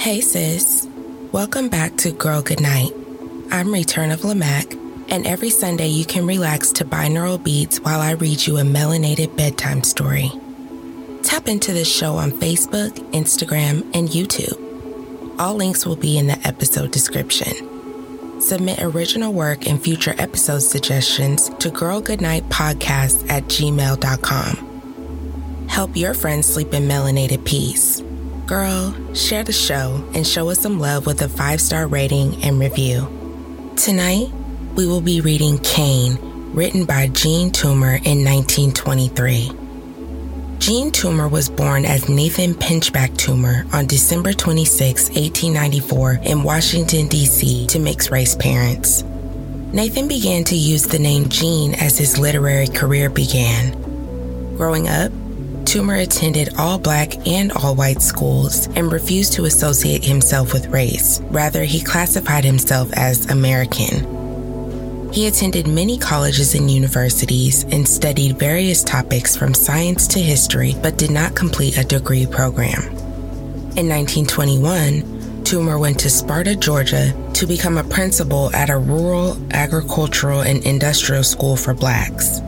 Hey sis, welcome back to Girl Goodnight. I'm Return of Lamac, and every Sunday you can relax to binaural beats while I read you a melanated bedtime story. Tap into the show on Facebook, Instagram, and YouTube. All links will be in the episode description. Submit original work and future episode suggestions to girlgoodnightpodcast at gmail.com. Help your friends sleep in melanated peace. Girl, share the show and show us some love with a five star rating and review. Tonight, we will be reading Cane, written by Jean Toomer in 1923. Jean Toomer was born as Nathan Pinchback Toomer on December 26, 1894, in Washington, D.C., to mixed race parents. Nathan began to use the name Jean as his literary career began. Growing up, Toomer attended all black and all white schools and refused to associate himself with race. Rather, he classified himself as American. He attended many colleges and universities and studied various topics from science to history, but did not complete a degree program. In 1921, Toomer went to Sparta, Georgia to become a principal at a rural agricultural and industrial school for blacks.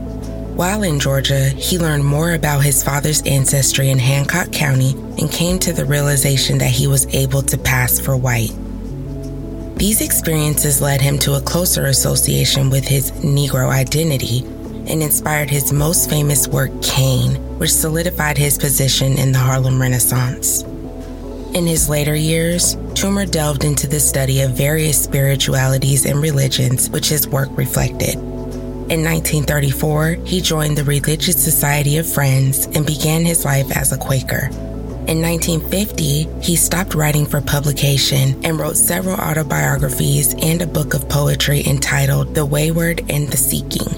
While in Georgia, he learned more about his father's ancestry in Hancock County and came to the realization that he was able to pass for white. These experiences led him to a closer association with his Negro identity and inspired his most famous work, Cane, which solidified his position in the Harlem Renaissance. In his later years, Toomer delved into the study of various spiritualities and religions, which his work reflected. In 1934, he joined the Religious Society of Friends and began his life as a Quaker. In 1950, he stopped writing for publication and wrote several autobiographies and a book of poetry entitled The Wayward and the Seeking.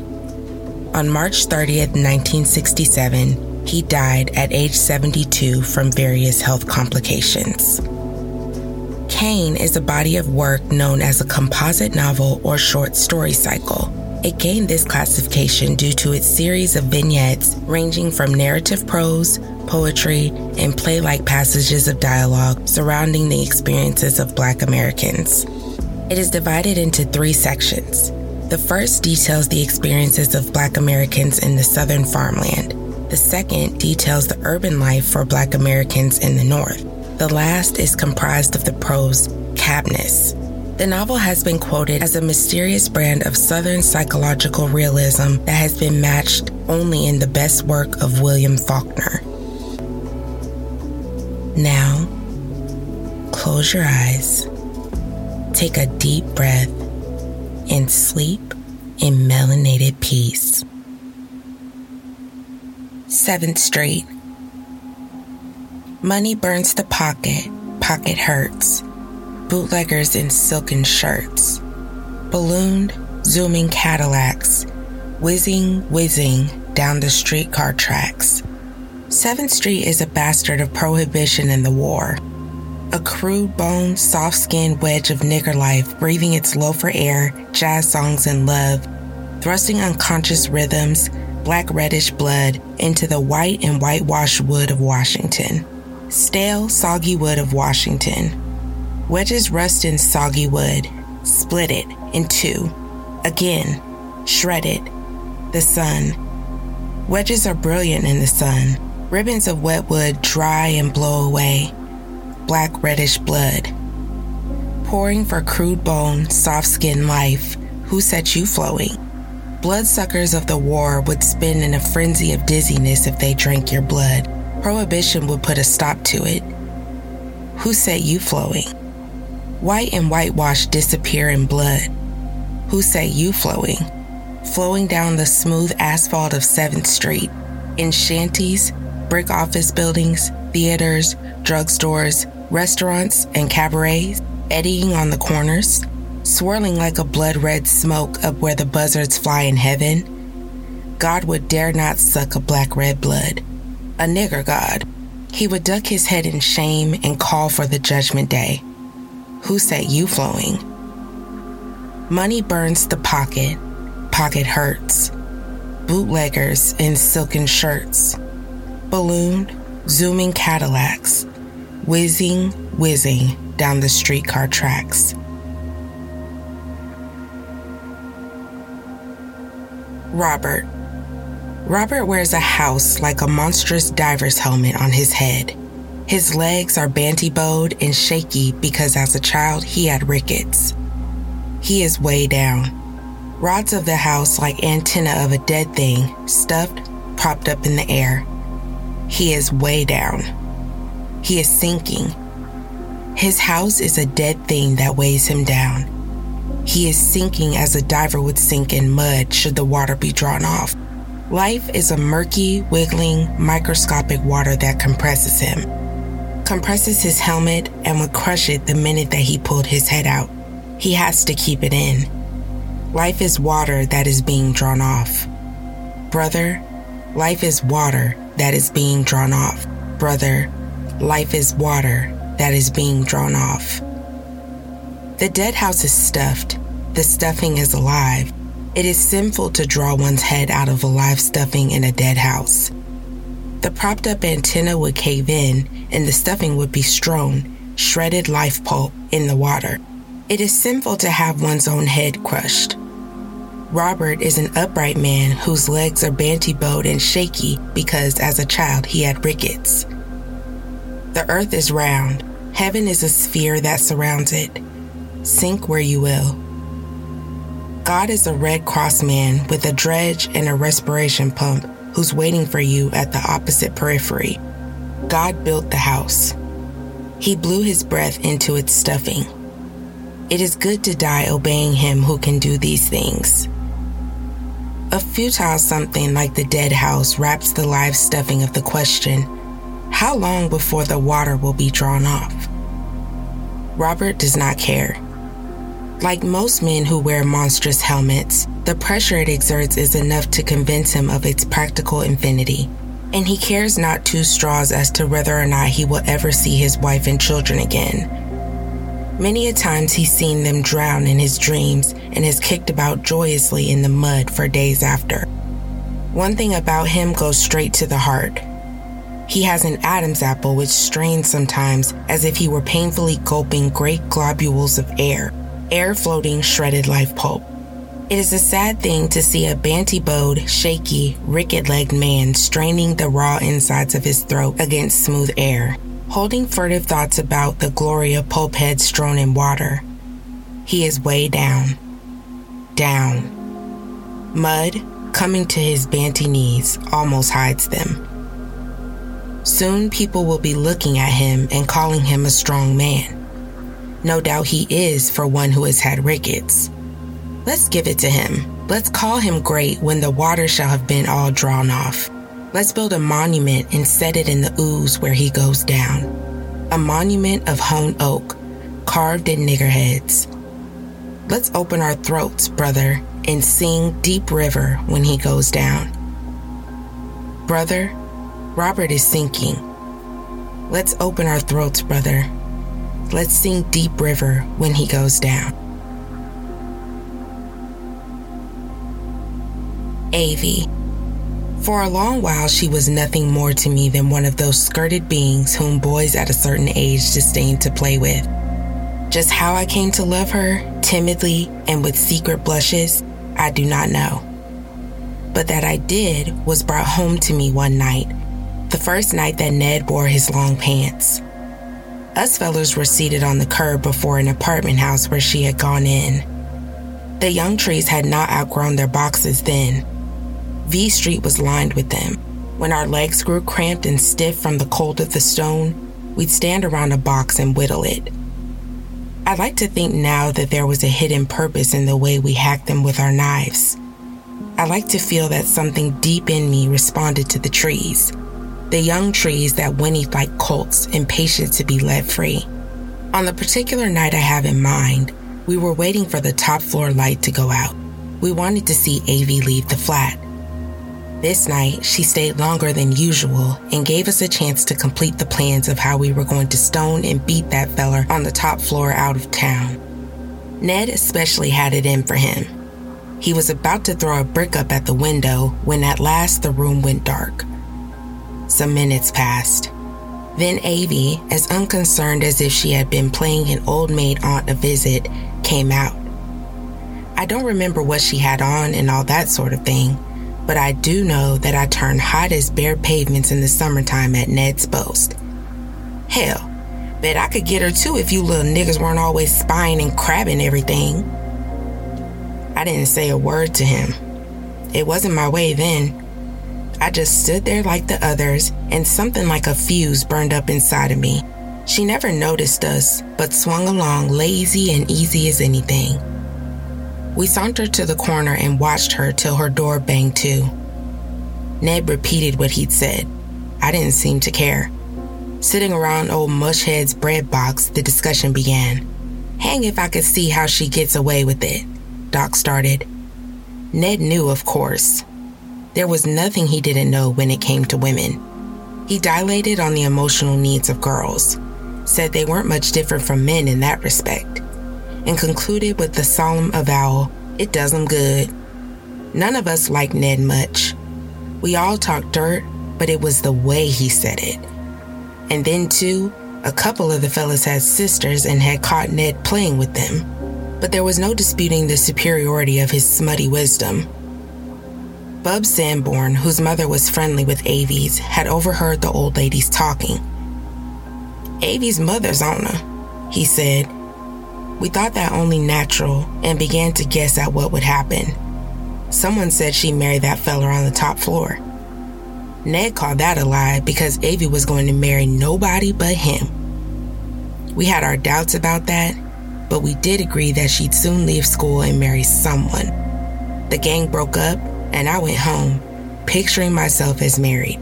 On March 30th, 1967, he died at age 72 from various health complications. Cane is a body of work known as a composite novel or short story cycle. It gained this classification due to its series of vignettes ranging from narrative prose, poetry, and play like passages of dialogue surrounding the experiences of Black Americans. It is divided into three sections. The first details the experiences of Black Americans in the Southern farmland. The second details the urban life for Black Americans in the North. The last is comprised of the prose Kabnis, the novel has been quoted as a mysterious brand of Southern psychological realism that has been matched only in the best work of William Faulkner. Now, close your eyes, take a deep breath, and sleep in melanated peace. 7th Street. Money burns the pocket, pocket hurts bootleggers in silken shirts, ballooned, zooming Cadillacs, whizzing, whizzing down the streetcar tracks. 7th Street is a bastard of prohibition and the war. A crude boned, soft skinned wedge of nigger life breathing its loafer air, jazz songs, and love, thrusting unconscious rhythms, black reddish blood into the white and whitewashed wood of Washington. Stale, soggy wood of Washington Wedges rust in soggy wood, split it in two. Again, shred it. The sun. Wedges are brilliant in the sun. Ribbons of wet wood dry and blow away. Black reddish blood. Pouring for crude bone, soft skin life. Who set you flowing? Bloodsuckers of the war would spin in a frenzy of dizziness if they drank your blood. Prohibition would put a stop to it. Who set you flowing? White and whitewash disappear in blood. Who say you flowing? Flowing down the smooth asphalt of 7th Street. in shanties, brick office buildings, theaters, drugstores, restaurants, and cabarets, eddying on the corners, swirling like a blood red smoke up where the buzzards fly in heaven. God would dare not suck a black red blood. A nigger God. He would duck his head in shame and call for the judgment day. Who set you flowing? Money burns the pocket, pocket hurts. Bootleggers in silken shirts, ballooned, zooming Cadillacs, whizzing, whizzing down the streetcar tracks. Robert. Robert wears a house like a monstrous diver's helmet on his head. His legs are banty bowed and shaky because as a child he had rickets. He is way down. Rods of the house like antenna of a dead thing, stuffed, propped up in the air. He is way down. He is sinking. His house is a dead thing that weighs him down. He is sinking as a diver would sink in mud should the water be drawn off. Life is a murky, wiggling, microscopic water that compresses him. Compresses his helmet and would crush it the minute that he pulled his head out. He has to keep it in. Life is water that is being drawn off. Brother, life is water that is being drawn off. Brother, life is water that is being drawn off. The dead house is stuffed. The stuffing is alive. It is sinful to draw one's head out of a live stuffing in a dead house. The propped up antenna would cave in and the stuffing would be strewn, shredded life pulp, in the water. It is sinful to have one's own head crushed. Robert is an upright man whose legs are banty bowed and shaky because as a child he had rickets. The earth is round. Heaven is a sphere that surrounds it. Sink where you will. God is a Red Cross man with a dredge and a respiration pump who's waiting for you at the opposite periphery. God built the house. He blew his breath into its stuffing. It is good to die obeying him who can do these things. A futile something like the dead house wraps the live stuffing of the question how long before the water will be drawn off? Robert does not care. Like most men who wear monstrous helmets, the pressure it exerts is enough to convince him of its practical infinity, and he cares not two straws as to whether or not he will ever see his wife and children again. Many a times he's seen them drown in his dreams and has kicked about joyously in the mud for days after. One thing about him goes straight to the heart. He has an Adam's apple which strains sometimes as if he were painfully gulping great globules of air air floating shredded life pulp. It is a sad thing to see a banty bowed, shaky, ricket legged man straining the raw insides of his throat against smooth air, holding furtive thoughts about the glory of pulp heads strewn in water. He is way down. Down. Mud, coming to his banty knees, almost hides them. Soon people will be looking at him and calling him a strong man. No doubt he is for one who has had rickets. Let's give it to him. Let's call him great when the water shall have been all drawn off. Let's build a monument and set it in the ooze where he goes down. A monument of hewn oak, carved in nigger heads. Let's open our throats, brother, and sing Deep River when he goes down. Brother, Robert is sinking. Let's open our throats, brother, Let's sing Deep River when he goes down. Avey. For a long while, she was nothing more to me than one of those skirted beings whom boys at a certain age disdain to play with. Just how I came to love her, timidly and with secret blushes, I do not know. But that I did was brought home to me one night, the first night that Ned wore his long pants. Us fellows were seated on the curb before an apartment house where she had gone in. The young trees had not outgrown their boxes then. V Street was lined with them. When our legs grew cramped and stiff from the cold of the stone, we'd stand around a box and whittle it. I like to think now that there was a hidden purpose in the way we hacked them with our knives. I like to feel that something deep in me responded to the trees, the young trees that whinnied like colts, impatient to be let free. On the particular night I have in mind, we were waiting for the top floor light to go out. We wanted to see Avey leave the flat. This night, she stayed longer than usual and gave us a chance to complete the plans of how we were going to stone and beat that feller on the top floor out of town. Ned especially had it in for him. He was about to throw a brick up at the window when at last the room went dark. Some minutes passed. Then Avey, as unconcerned as if she had been playing an old maid aunt a visit, came out. I don't remember what she had on and all that sort of thing, but I do know that I turned hot as bare pavements in the summertime at Ned's boast. Hell, bet I could get her too if you little niggas weren't always spying and crabbing everything. I didn't say a word to him. It wasn't my way then. I just stood there like the others, and something like a fuse burned up inside of me. She never noticed us, but swung along lazy and easy as anything. We sauntered to the corner and watched her till her door banged to. Ned repeated what he'd said. I didn't seem to care. Sitting around old Mushhead's bread box, the discussion began. Hang if I could see how she gets away with it, Doc started. Ned knew, of course. There was nothing he didn't know when it came to women. He dilated on the emotional needs of girls, said they weren't much different from men in that respect and concluded with the solemn avowal it does him good. None of us liked Ned much. We all talked dirt, but it was the way he said it. And then, too, a couple of the fellas had sisters and had caught Ned playing with them. But there was no disputing the superiority of his smutty wisdom. Bub Sanborn, whose mother was friendly with Avey's, had overheard the old ladies talking. Avey's mother's on her, he said, we thought that only natural and began to guess at what would happen. Someone said she married that feller on the top floor. Ned called that a lie because Avey was going to marry nobody but him. We had our doubts about that, but we did agree that she'd soon leave school and marry someone. The gang broke up, and I went home, picturing myself as married.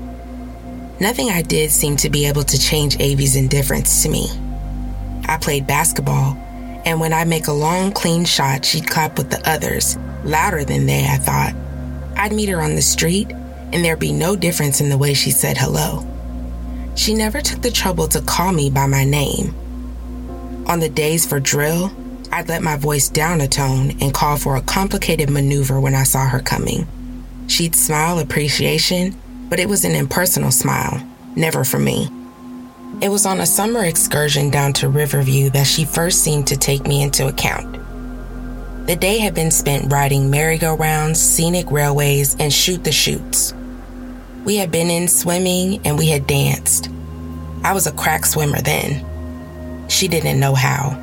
Nothing I did seemed to be able to change Avey's indifference to me. I played basketball and when I make a long, clean shot, she'd clap with the others, louder than they, I thought. I'd meet her on the street, and there'd be no difference in the way she said hello. She never took the trouble to call me by my name. On the days for drill, I'd let my voice down a tone and call for a complicated maneuver when I saw her coming. She'd smile appreciation, but it was an impersonal smile, never for me. It was on a summer excursion down to Riverview that she first seemed to take me into account. The day had been spent riding merry-go-rounds, scenic railways, and shoot the chutes. We had been in swimming and we had danced. I was a crack swimmer then. She didn't know how.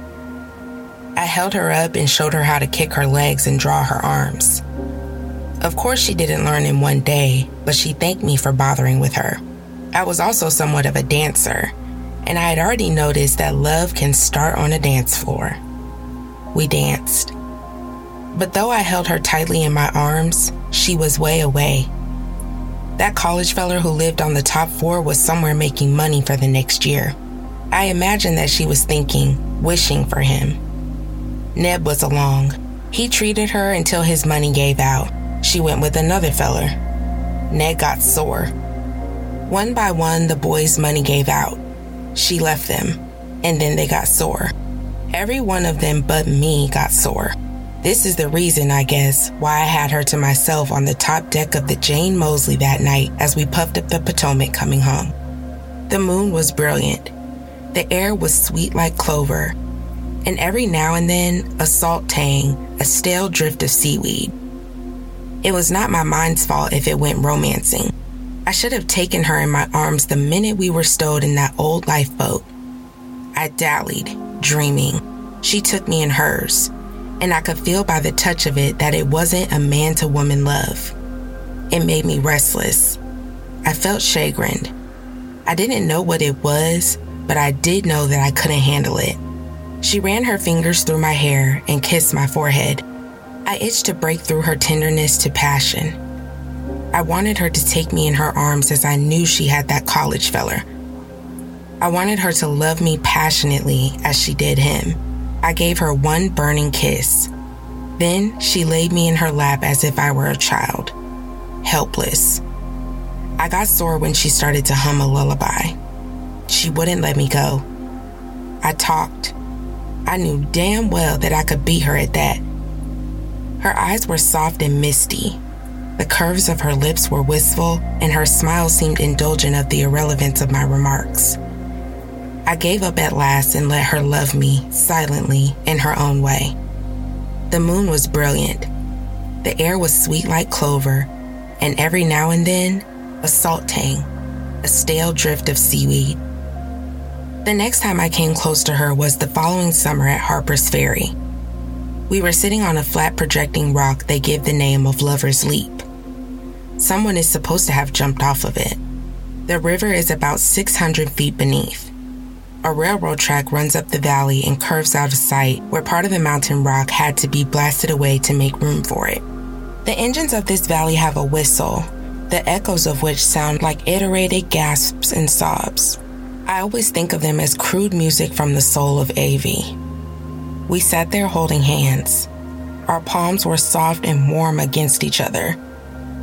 I held her up and showed her how to kick her legs and draw her arms. Of course, she didn't learn in one day, but she thanked me for bothering with her. I was also somewhat of a dancer, and I had already noticed that love can start on a dance floor. We danced. But though I held her tightly in my arms, she was way away. That college feller who lived on the top floor was somewhere making money for the next year. I imagined that she was thinking, wishing for him. Ned was along. He treated her until his money gave out. She went with another feller. Ned got sore. One by one, the boys' money gave out. She left them, and then they got sore. Every one of them but me got sore. This is the reason, I guess, why I had her to myself on the top deck of the Jane Moseley that night as we puffed up the Potomac coming home. The moon was brilliant. The air was sweet like clover, and every now and then a salt tang, a stale drift of seaweed. It was not my mind's fault if it went romancing. I should have taken her in my arms the minute we were stowed in that old lifeboat. I dallied, dreaming. She took me in hers, and I could feel by the touch of it that it wasn't a man to woman love. It made me restless. I felt chagrined. I didn't know what it was, but I did know that I couldn't handle it. She ran her fingers through my hair and kissed my forehead. I itched to break through her tenderness to passion. I wanted her to take me in her arms as I knew she had that college feller. I wanted her to love me passionately as she did him. I gave her one burning kiss. Then she laid me in her lap as if I were a child, helpless. I got sore when she started to hum a lullaby. She wouldn't let me go. I talked. I knew damn well that I could beat her at that. Her eyes were soft and misty. The curves of her lips were wistful, and her smile seemed indulgent of the irrelevance of my remarks. I gave up at last and let her love me silently in her own way. The moon was brilliant. The air was sweet like clover, and every now and then, a salt tang, a stale drift of seaweed. The next time I came close to her was the following summer at Harper's Ferry. We were sitting on a flat projecting rock they give the name of Lover's Leap. Someone is supposed to have jumped off of it. The river is about 600 feet beneath. A railroad track runs up the valley and curves out of sight where part of the mountain rock had to be blasted away to make room for it. The engines of this valley have a whistle, the echoes of which sound like iterated gasps and sobs. I always think of them as crude music from the soul of Avey. We sat there holding hands. Our palms were soft and warm against each other.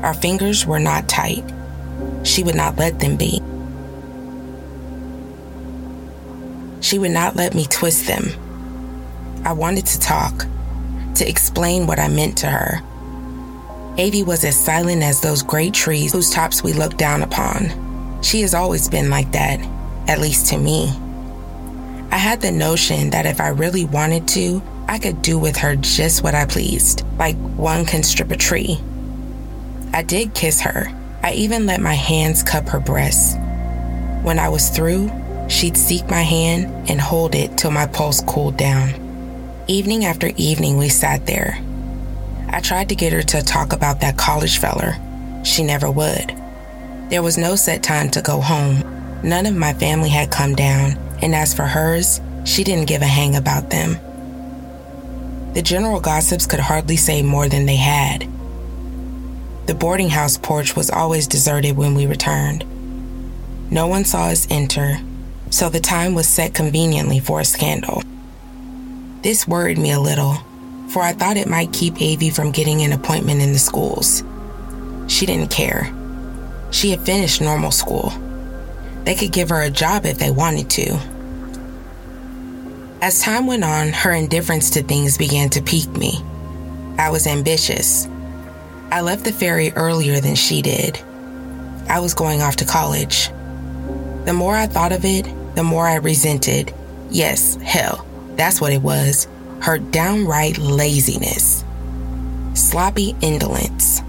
Our fingers were not tight. She would not let them be. She would not let me twist them. I wanted to talk, to explain what I meant to her. Avey was as silent as those great trees whose tops we look down upon. She has always been like that, at least to me. I had the notion that if I really wanted to, I could do with her just what I pleased, like one can strip a tree. I did kiss her. I even let my hands cup her breasts. When I was through, she'd seek my hand and hold it till my pulse cooled down. Evening after evening, we sat there. I tried to get her to talk about that college feller. She never would. There was no set time to go home, None of my family had come down, and as for hers, she didn't give a hang about them. The general gossips could hardly say more than they had. The boarding house porch was always deserted when we returned. No one saw us enter, so the time was set conveniently for a scandal. This worried me a little, for I thought it might keep Avey from getting an appointment in the schools. She didn't care. She had finished normal school. They could give her a job if they wanted to. As time went on, her indifference to things began to pique me. I was ambitious. I left the ferry earlier than she did. I was going off to college. The more I thought of it, the more I resented. Yes, hell, that's what it was her downright laziness. Sloppy indolence.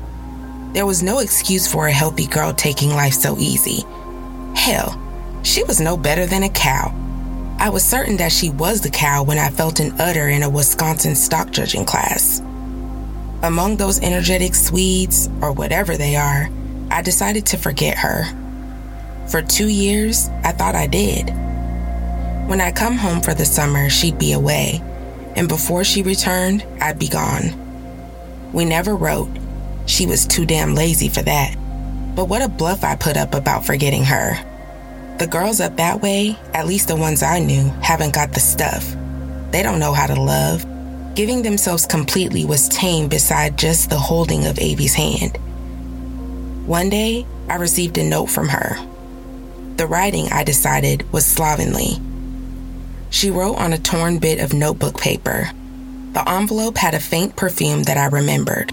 There was no excuse for a healthy girl taking life so easy. Hell, she was no better than a cow. I was certain that she was the cow when I felt an udder in a Wisconsin stock judging class. Among those energetic Swedes, or whatever they are, I decided to forget her. For two years, I thought I did. When I come home for the summer, she'd be away, and before she returned, I'd be gone. We never wrote. She was too damn lazy for that. But what a bluff I put up about forgetting her. The girls up that way, at least the ones I knew, haven't got the stuff. They don't know how to love. Giving themselves completely was tame beside just the holding of Avey's hand. One day, I received a note from her. The writing, I decided, was slovenly. She wrote on a torn bit of notebook paper. The envelope had a faint perfume that I remembered.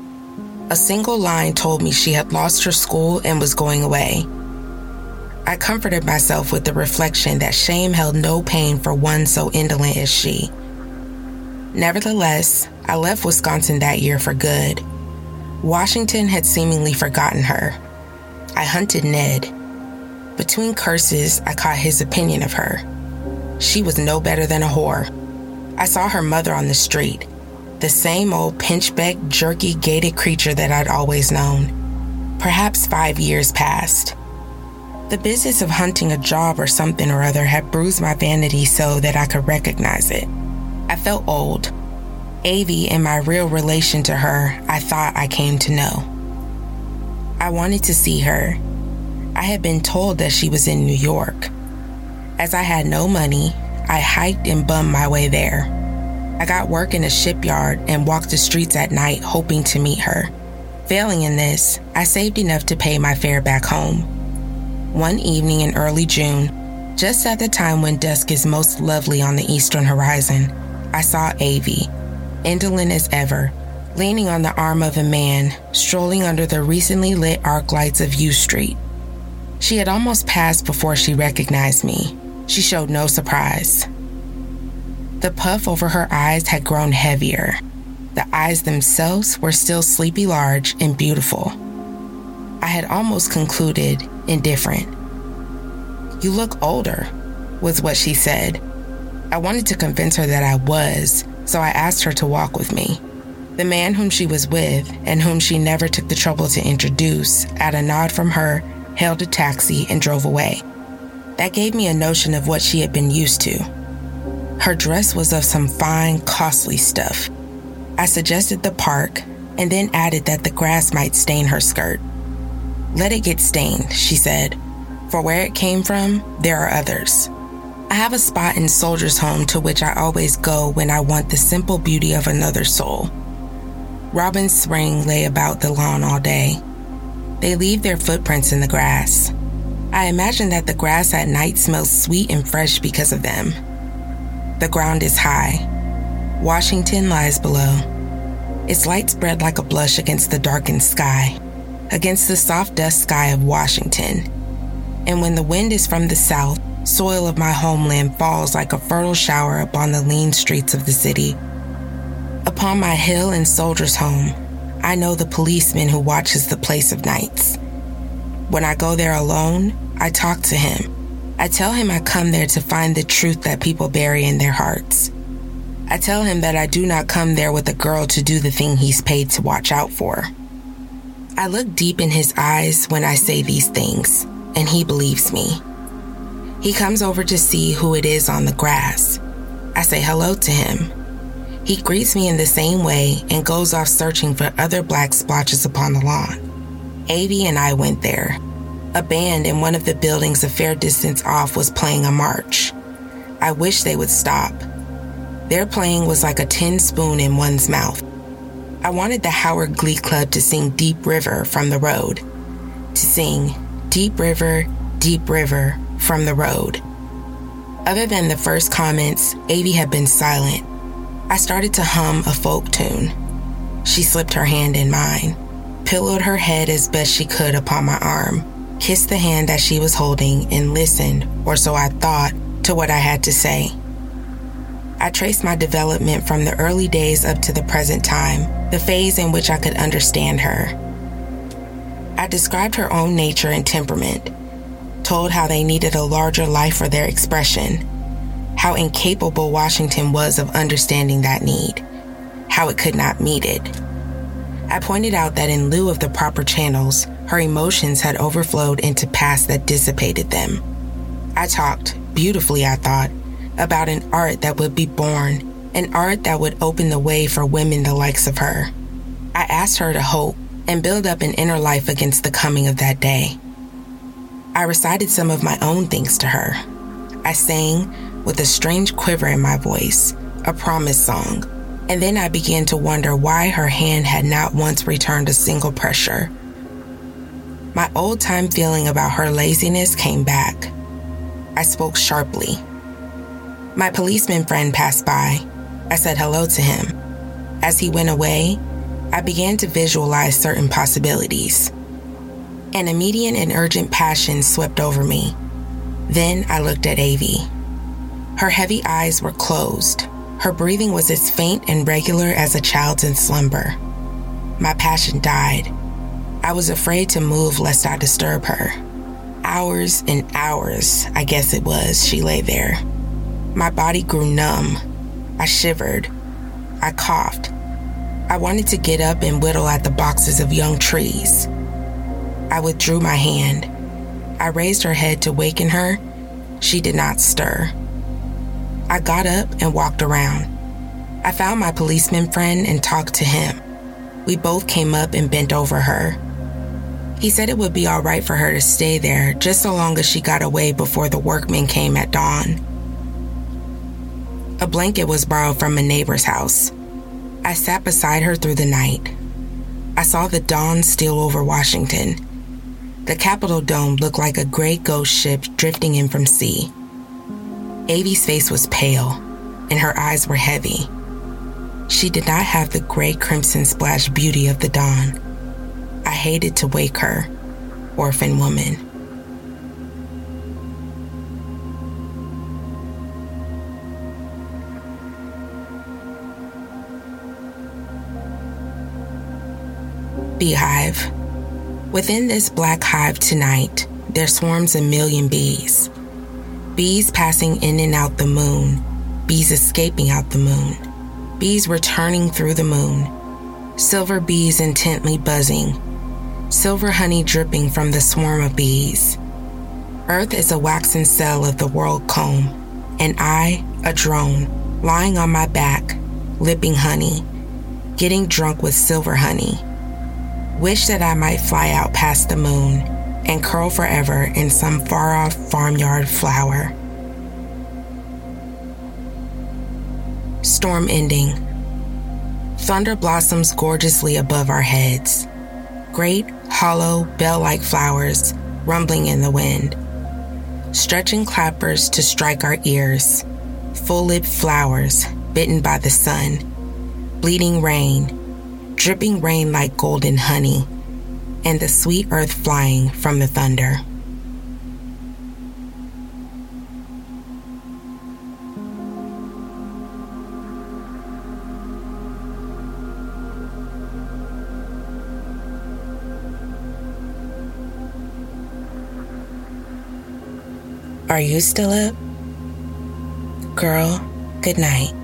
A single line told me she had lost her school and was going away. I comforted myself with the reflection that shame held no pain for one so indolent as she. Nevertheless, I left Wisconsin that year for good. Washington had seemingly forgotten her. I hunted Ned. Between curses, I caught his opinion of her. She was no better than a whore. I saw her mother on the street the same old pinchbeck, jerky, gated creature that I'd always known. Perhaps five years passed. The business of hunting a job or something or other had bruised my vanity so that I could recognize it. I felt old. Avey and my real relation to her, I thought I came to know. I wanted to see her. I had been told that she was in New York. As I had no money, I hiked and bummed my way there. I got work in a shipyard and walked the streets at night hoping to meet her. Failing in this, I saved enough to pay my fare back home. One evening in early June, just at the time when dusk is most lovely on the eastern horizon, I saw Avey, indolent as ever, leaning on the arm of a man, strolling under the recently lit arc lights of U Street. She had almost passed before she recognized me. She showed no surprise. The puff over her eyes had grown heavier. The eyes themselves were still sleepy large and beautiful. I had almost concluded indifferent. You look older, was what she said. I wanted to convince her that I was, so I asked her to walk with me. The man whom she was with, and whom she never took the trouble to introduce, at a nod from her, hailed a taxi and drove away. That gave me a notion of what she had been used to. Her dress was of some fine, costly stuff. I suggested the park and then added that the grass might stain her skirt. Let it get stained, she said. For where it came from, there are others. I have a spot in Soldier's Home to which I always go when I want the simple beauty of another soul. Robins spring lay about the lawn all day. They leave their footprints in the grass. I imagine that the grass at night smells sweet and fresh because of them. The ground is high. Washington lies below. Its light spread like a blush against the darkened sky, against the soft dust sky of Washington. And when the wind is from the south, soil of my homeland falls like a fertile shower upon the lean streets of the city. Upon my hill and soldier's home, I know the policeman who watches the place of nights. When I go there alone, I talk to him. I tell him I come there to find the truth that people bury in their hearts. I tell him that I do not come there with a girl to do the thing he's paid to watch out for. I look deep in his eyes when I say these things, and he believes me. He comes over to see who it is on the grass. I say hello to him. He greets me in the same way and goes off searching for other black splotches upon the lawn. Avey and I went there. A band in one of the buildings a fair distance off was playing a march. I wish they would stop. Their playing was like a tin spoon in one's mouth. I wanted the Howard Glee Club to sing Deep River from the road. To sing Deep River, Deep River from the road. Other than the first comments, Avey had been silent. I started to hum a folk tune. She slipped her hand in mine, pillowed her head as best she could upon my arm, kissed the hand that she was holding, and listened, or so I thought, to what I had to say. I traced my development from the early days up to the present time, the phase in which I could understand her. I described her own nature and temperament, told how they needed a larger life for their expression, how incapable Washington was of understanding that need, how it could not meet it. I pointed out that in lieu of the proper channels, her emotions had overflowed into past that dissipated them. I talked, beautifully, I thought, about an art that would be born, an art that would open the way for women the likes of her. I asked her to hope and build up an inner life against the coming of that day. I recited some of my own things to her. I sang, with a strange quiver in my voice, a promise song, and then I began to wonder why her hand had not once returned a single pressure. My old time feeling about her laziness came back. I spoke sharply. My policeman friend passed by. I said hello to him. As he went away, I began to visualize certain possibilities. An immediate and urgent passion swept over me. Then I looked at Avey. Her heavy eyes were closed. Her breathing was as faint and regular as a child's in slumber. My passion died. I was afraid to move lest I disturb her. Hours and hours, I guess it was, she lay there. My body grew numb. I shivered. I coughed. I wanted to get up and whittle at the boxes of young trees. I withdrew my hand. I raised her head to waken her. She did not stir. I got up and walked around. I found my policeman friend and talked to him. We both came up and bent over her. He said it would be all right for her to stay there just so long as she got away before the workmen came at dawn. A blanket was borrowed from a neighbor's house. I sat beside her through the night. I saw the dawn steal over Washington. The Capitol dome looked like a gray ghost ship drifting in from sea. Avey's face was pale, and her eyes were heavy. She did not have the gray crimson splash beauty of the dawn. I hated to wake her, orphan woman. Beehive. Within this black hive tonight, there swarms a million bees. Bees passing in and out the moon, bees escaping out the moon, bees returning through the moon, silver bees intently buzzing, silver honey dripping from the swarm of bees. Earth is a waxen cell of the world comb, and I, a drone, lying on my back, lipping honey, getting drunk with silver honey. Wish that I might fly out past the moon and curl forever in some far off farmyard flower. Storm ending. Thunder blossoms gorgeously above our heads. Great, hollow, bell like flowers rumbling in the wind. Stretching clappers to strike our ears. Full lipped flowers bitten by the sun. Bleeding rain dripping rain like golden honey, and the sweet earth flying from the thunder. Are you still up? Girl, good night.